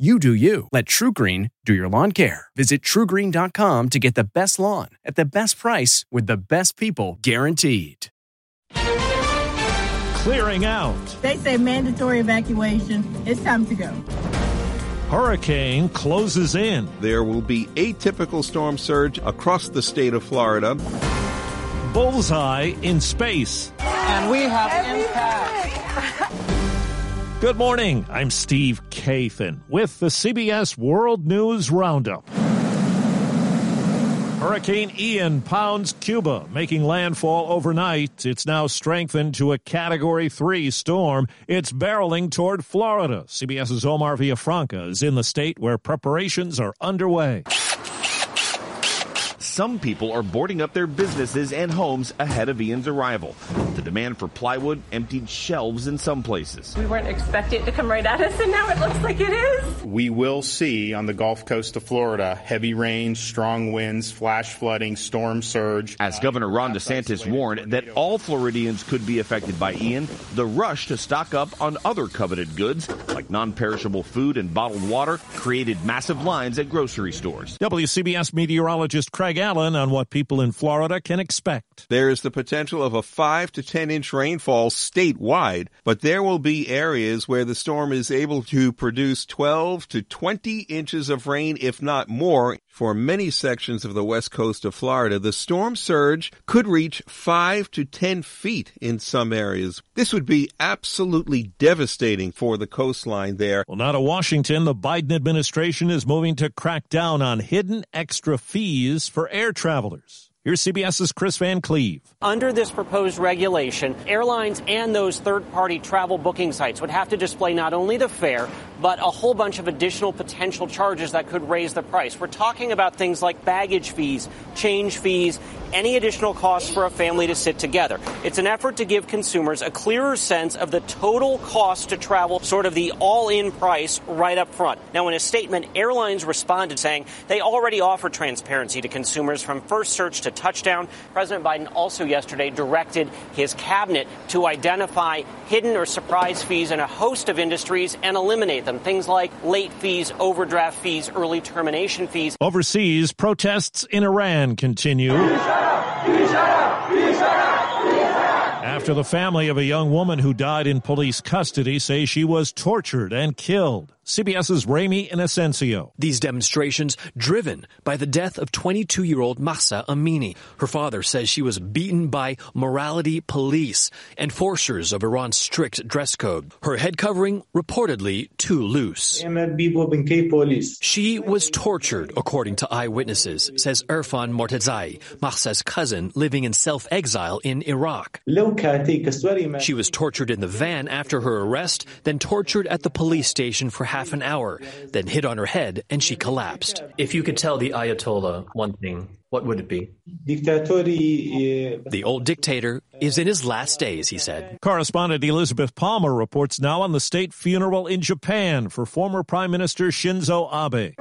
You do you. Let TruGreen do your lawn care. Visit trugreen.com to get the best lawn at the best price with the best people guaranteed. Clearing out. They say mandatory evacuation. It's time to go. Hurricane closes in. There will be atypical storm surge across the state of Florida. Bullseye in space. And we have impact. Good morning. I'm Steve Kathan with the CBS World News Roundup. Hurricane Ian pounds Cuba, making landfall overnight. It's now strengthened to a Category 3 storm. It's barreling toward Florida. CBS's Omar Villafranca is in the state where preparations are underway some people are boarding up their businesses and homes ahead of Ian's arrival. The demand for plywood emptied shelves in some places. We weren't expecting it to come right at us, and now it looks like it is. We will see on the Gulf Coast of Florida heavy rain, strong winds, flash flooding, storm surge. As Governor Ron DeSantis warned that all Floridians could be affected by Ian, the rush to stock up on other coveted goods, like non perishable food and bottled water, created massive lines at grocery stores. WCBS meteorologist Craig Allen Allen on what people in Florida can expect. There is the potential of a 5 to 10 inch rainfall statewide, but there will be areas where the storm is able to produce 12 to 20 inches of rain, if not more. For many sections of the west coast of Florida, the storm surge could reach 5 to 10 feet in some areas. This would be absolutely devastating for the coastline there. Well, now to Washington, the Biden administration is moving to crack down on hidden extra fees for air travelers. Here's CBS's Chris Van Cleave. Under this proposed regulation, airlines and those third party travel booking sites would have to display not only the fare, but a whole bunch of additional potential charges that could raise the price. We're talking about things like baggage fees, change fees, any additional costs for a family to sit together. It's an effort to give consumers a clearer sense of the total cost to travel, sort of the all in price right up front. Now, in a statement, airlines responded saying they already offer transparency to consumers from first search to touchdown. President Biden also yesterday directed his cabinet to identify hidden or surprise fees in a host of industries and eliminate them. Things like late fees, overdraft fees, early termination fees. Overseas, protests in Iran continue. After the family of a young woman who died in police custody say she was tortured and killed. CBS's Ramy Inocencio. These demonstrations driven by the death of 22-year-old Mahsa Amini. Her father says she was beaten by morality police, enforcers of Iran's strict dress code. Her head covering reportedly too loose. She was tortured, according to eyewitnesses, says Irfan Mortezai, Mahsa's cousin living in self-exile in Iraq. She was tortured in the van after her arrest, then tortured at the police station for half half an hour, then hit on her head and she collapsed. If you could tell the Ayatollah one thing, what would it be? Eh, the old dictator is in his last days, he said. Correspondent Elizabeth Palmer reports now on the state funeral in Japan for former Prime Minister Shinzo Abe.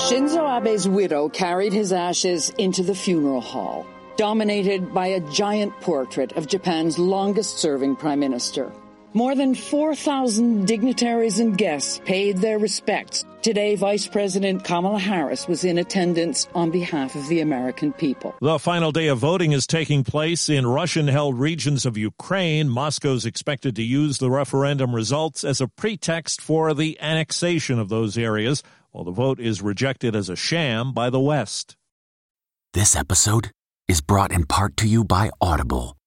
Shinzo Abe's widow carried his ashes into the funeral hall, dominated by a giant portrait of Japan's longest serving prime minister. More than 4,000 dignitaries and guests paid their respects. Today, Vice President Kamala Harris was in attendance on behalf of the American people. The final day of voting is taking place in Russian held regions of Ukraine. Moscow's expected to use the referendum results as a pretext for the annexation of those areas, while the vote is rejected as a sham by the West. This episode is brought in part to you by Audible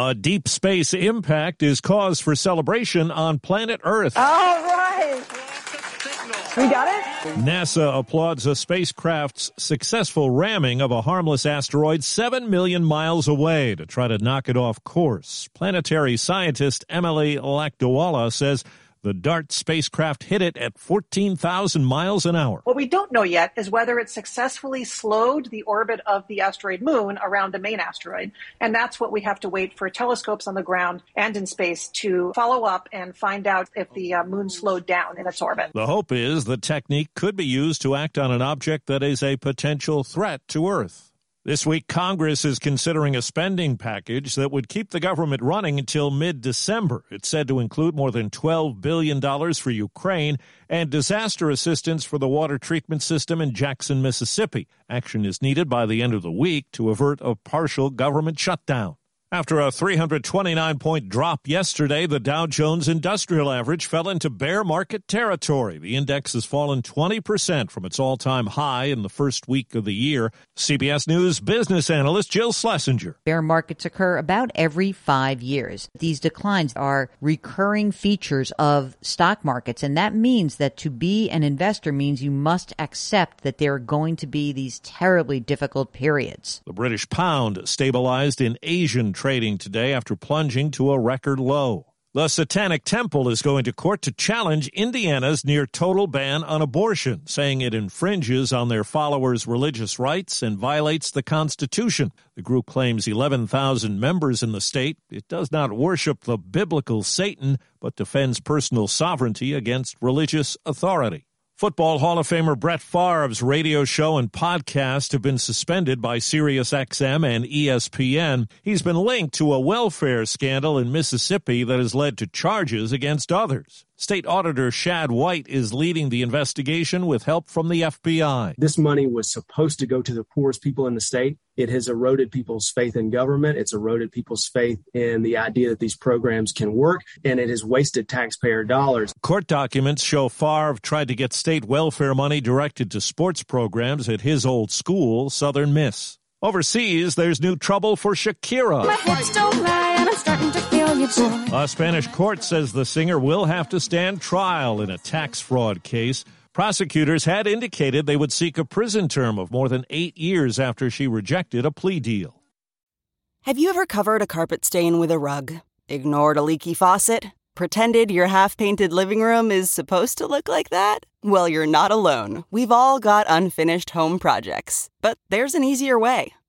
A deep space impact is cause for celebration on planet Earth. All right. We got it? NASA applauds a spacecraft's successful ramming of a harmless asteroid 7 million miles away to try to knock it off course. Planetary scientist Emily Lakdawalla says the DART spacecraft hit it at 14,000 miles an hour. What we don't know yet is whether it successfully slowed the orbit of the asteroid moon around the main asteroid. And that's what we have to wait for telescopes on the ground and in space to follow up and find out if the uh, moon slowed down in its orbit. The hope is the technique could be used to act on an object that is a potential threat to Earth. This week, Congress is considering a spending package that would keep the government running until mid December. It's said to include more than $12 billion for Ukraine and disaster assistance for the water treatment system in Jackson, Mississippi. Action is needed by the end of the week to avert a partial government shutdown. After a 329 point drop yesterday, the Dow Jones Industrial Average fell into bear market territory. The index has fallen 20% from its all time high in the first week of the year. CBS News business analyst Jill Schlesinger. Bear markets occur about every five years. These declines are recurring features of stock markets, and that means that to be an investor means you must accept that there are going to be these terribly difficult periods. The British pound stabilized in Asian trading today after plunging to a record low. The Satanic Temple is going to court to challenge Indiana's near total ban on abortion, saying it infringes on their followers' religious rights and violates the Constitution. The group claims 11,000 members in the state. It does not worship the biblical Satan, but defends personal sovereignty against religious authority. Football Hall of Famer Brett Favre's radio show and podcast have been suspended by SiriusXM and ESPN. He's been linked to a welfare scandal in Mississippi that has led to charges against others. State Auditor Shad White is leading the investigation with help from the FBI. This money was supposed to go to the poorest people in the state. It has eroded people's faith in government. It's eroded people's faith in the idea that these programs can work, and it has wasted taxpayer dollars. Court documents show Favre tried to get state welfare money directed to sports programs at his old school, Southern Miss. Overseas, there's new trouble for Shakira. A Spanish court says the singer will have to stand trial in a tax fraud case. Prosecutors had indicated they would seek a prison term of more than eight years after she rejected a plea deal. Have you ever covered a carpet stain with a rug? Ignored a leaky faucet? Pretended your half painted living room is supposed to look like that? Well, you're not alone. We've all got unfinished home projects. But there's an easier way.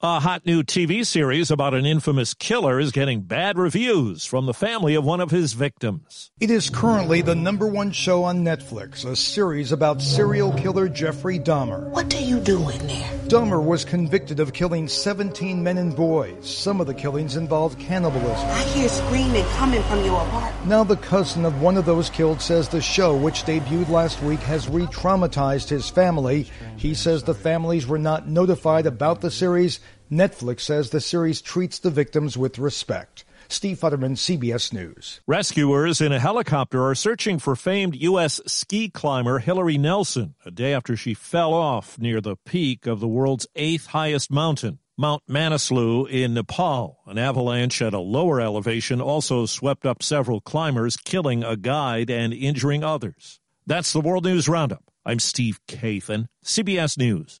A hot new TV series about an infamous killer is getting bad reviews from the family of one of his victims. It is currently the number one show on Netflix, a series about serial killer Jeffrey Dahmer. What are you doing there? Dahmer was convicted of killing 17 men and boys. Some of the killings involved cannibalism. I hear screaming coming from your apartment. Now, the cousin of one of those killed says the show, which debuted last week, has re traumatized his family. He says the families were not notified about the series Netflix says the series treats the victims with respect. Steve Futterman, CBS News. Rescuers in a helicopter are searching for famed U.S. ski climber Hilaree Nelson a day after she fell off near the peak of the world's eighth highest mountain. Mount Manaslu in Nepal. An avalanche at a lower elevation also swept up several climbers, killing a guide and injuring others. That's the World News Roundup. I'm Steve Kathan, CBS News.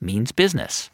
means business.